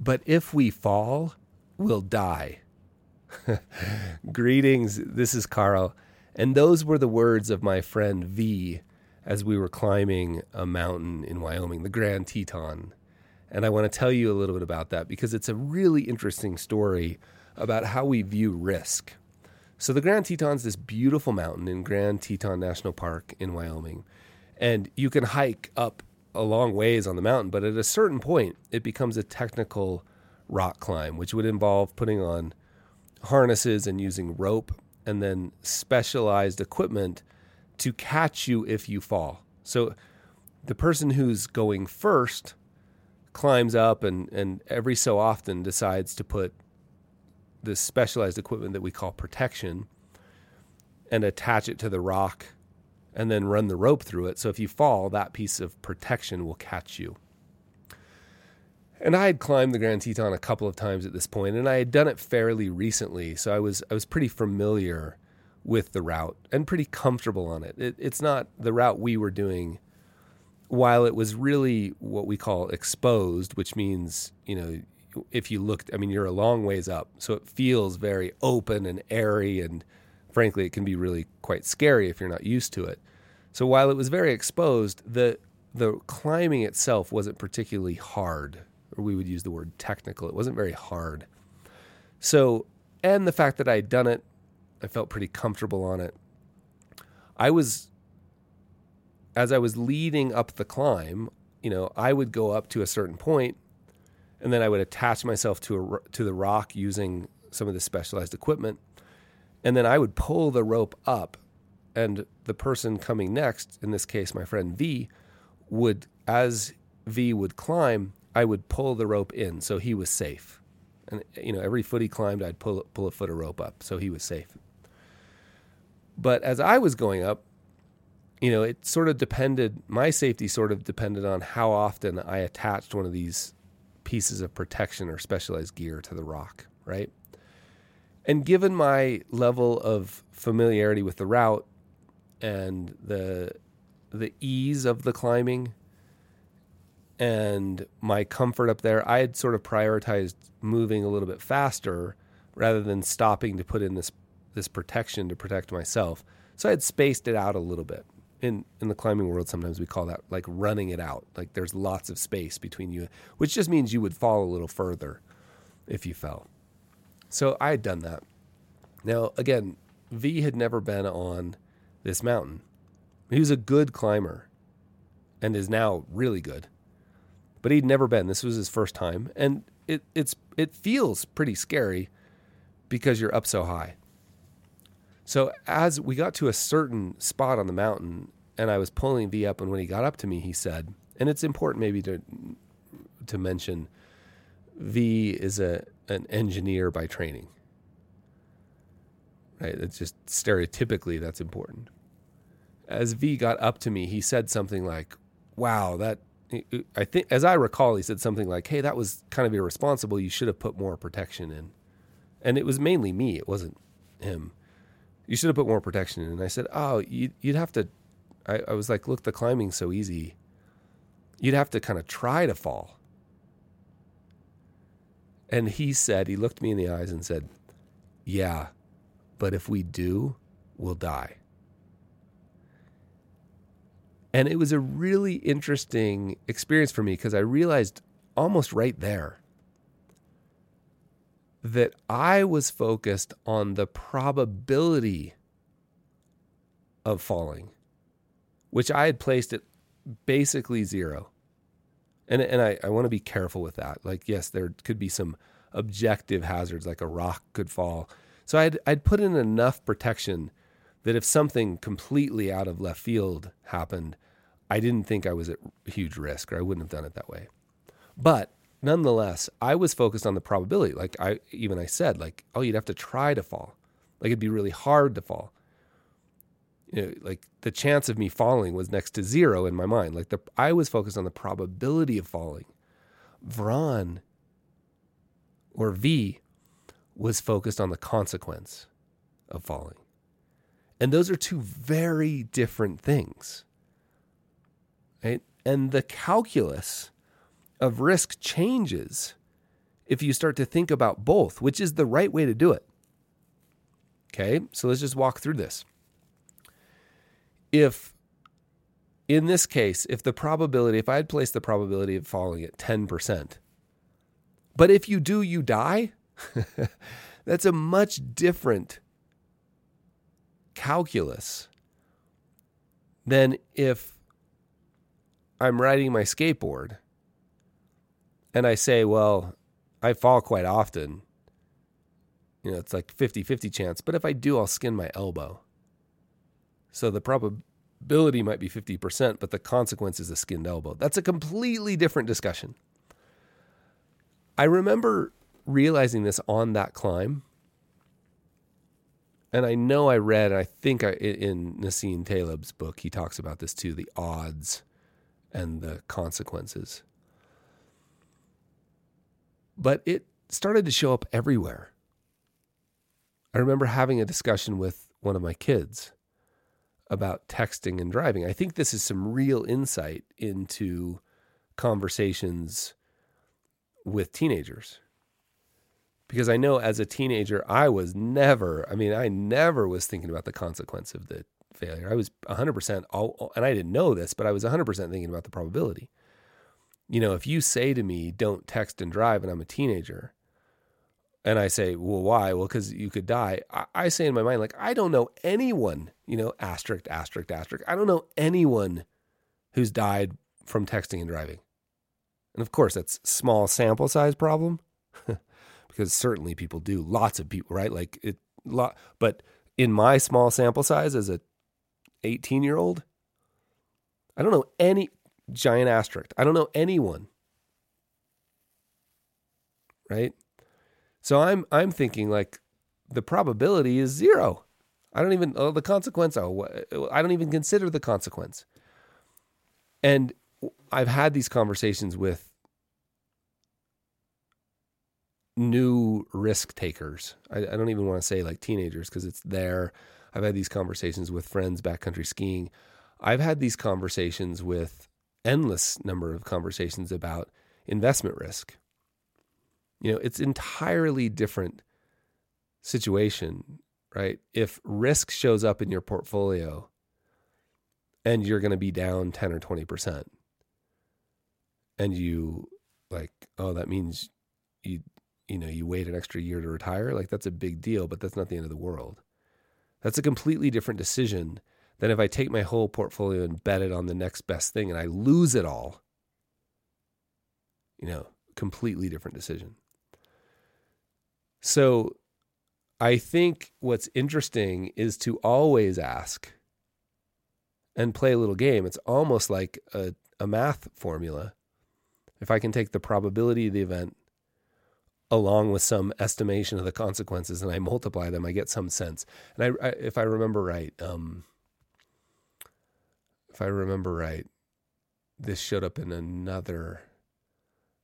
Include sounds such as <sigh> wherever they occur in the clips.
But if we fall, we'll die. <laughs> Greetings, this is Carl. And those were the words of my friend V as we were climbing a mountain in Wyoming, the Grand Teton. And I want to tell you a little bit about that because it's a really interesting story about how we view risk. So, the Grand Teton is this beautiful mountain in Grand Teton National Park in Wyoming. And you can hike up a long ways on the mountain, but at a certain point, it becomes a technical rock climb, which would involve putting on harnesses and using rope and then specialized equipment to catch you if you fall. So the person who's going first climbs up and, and every so often decides to put this specialized equipment that we call protection and attach it to the rock and then run the rope through it. So if you fall, that piece of protection will catch you. And I had climbed the Grand Teton a couple of times at this point, and I had done it fairly recently, so I was I was pretty familiar with the route and pretty comfortable on it. it. It's not the route we were doing. While it was really what we call exposed, which means you know if you looked, I mean you're a long ways up, so it feels very open and airy, and frankly it can be really quite scary if you're not used to it. So while it was very exposed, the the climbing itself wasn't particularly hard or we would use the word technical. It wasn't very hard. So, and the fact that I had done it, I felt pretty comfortable on it. I was, as I was leading up the climb, you know, I would go up to a certain point, and then I would attach myself to a to the rock using some of the specialized equipment, and then I would pull the rope up, and the person coming next, in this case my friend V, would as V would climb, I would pull the rope in so he was safe. And you know, every foot he climbed, I'd pull pull a foot of rope up so he was safe. But as I was going up, you know, it sort of depended. My safety sort of depended on how often I attached one of these pieces of protection or specialized gear to the rock, right? And given my level of familiarity with the route and the the ease of the climbing, and my comfort up there, I had sort of prioritized moving a little bit faster rather than stopping to put in this this protection to protect myself. So I had spaced it out a little bit. In in the climbing world, sometimes we call that like running it out. Like there's lots of space between you, which just means you would fall a little further if you fell. So I had done that. Now again, V had never been on this mountain. He was a good climber and is now really good but he'd never been. This was his first time, and it it's it feels pretty scary because you're up so high. So as we got to a certain spot on the mountain, and I was pulling V up, and when he got up to me, he said, and it's important maybe to to mention, V is a an engineer by training. Right? It's just stereotypically that's important. As V got up to me, he said something like, "Wow, that I think, as I recall, he said something like, "Hey, that was kind of irresponsible. You should have put more protection in." And it was mainly me; it wasn't him. You should have put more protection in. And I said, "Oh, you'd, you'd have to." I, I was like, "Look, the climbing's so easy. You'd have to kind of try to fall." And he said, he looked me in the eyes and said, "Yeah, but if we do, we'll die." And it was a really interesting experience for me because I realized almost right there that I was focused on the probability of falling, which I had placed at basically zero. And, and I, I want to be careful with that. Like, yes, there could be some objective hazards, like a rock could fall. So I'd, I'd put in enough protection that if something completely out of left field happened, I didn't think I was at huge risk or I wouldn't have done it that way. But nonetheless, I was focused on the probability. Like I even I said, like, oh, you'd have to try to fall. Like it'd be really hard to fall. You know, like the chance of me falling was next to zero in my mind. Like the I was focused on the probability of falling. Vron or V was focused on the consequence of falling. And those are two very different things. Right? And the calculus of risk changes if you start to think about both, which is the right way to do it. Okay, so let's just walk through this. If in this case, if the probability, if I had placed the probability of falling at 10%, but if you do, you die, <laughs> that's a much different calculus than if I'm riding my skateboard and I say, well, I fall quite often. You know, it's like 50 50 chance, but if I do, I'll skin my elbow. So the probability might be 50%, but the consequence is a skinned elbow. That's a completely different discussion. I remember realizing this on that climb. And I know I read, I think I, in Nassim Taleb's book, he talks about this too the odds and the consequences. But it started to show up everywhere. I remember having a discussion with one of my kids about texting and driving. I think this is some real insight into conversations with teenagers. Because I know as a teenager, I was never, I mean, I never was thinking about the consequence of the failure. I was 100% all, and I didn't know this, but I was 100% thinking about the probability. You know, if you say to me, don't text and drive, and I'm a teenager, and I say, well, why? Well, because you could die. I, I, say in my mind, like, I don't know anyone, you know, asterisk, asterisk, asterisk. I don't know anyone who's died from texting and driving. And of course, that's small sample size problem <laughs> because certainly people do. Lots of people, right? Like it, lot. But in my small sample size as a 18 year old, I don't know any giant asterisk. I don't know anyone. Right? So I'm I'm thinking like the probability is zero. I don't even oh, the consequence. Oh, I don't even consider the consequence. And I've had these conversations with new risk takers. I, I don't even want to say like teenagers because it's there. I've had these conversations with friends backcountry skiing. I've had these conversations with endless number of conversations about investment risk. You know, it's entirely different situation, right? If risk shows up in your portfolio and you're going to be down 10 or 20% and you like, oh, that means you you know, you wait an extra year to retire, like that's a big deal, but that's not the end of the world. That's a completely different decision than if I take my whole portfolio and bet it on the next best thing and I lose it all. You know, completely different decision. So I think what's interesting is to always ask and play a little game. It's almost like a, a math formula. If I can take the probability of the event along with some estimation of the consequences and I multiply them, I get some sense. And I, I if I remember right, um, if I remember right, this showed up in another.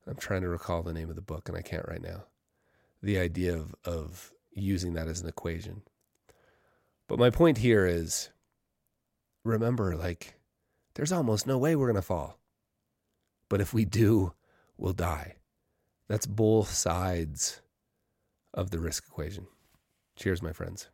I'm trying to recall the name of the book and I can't right now. The idea of, of using that as an equation. But my point here is remember, like, there's almost no way we're going to fall. But if we do, we'll die. That's both sides of the risk equation. Cheers, my friends.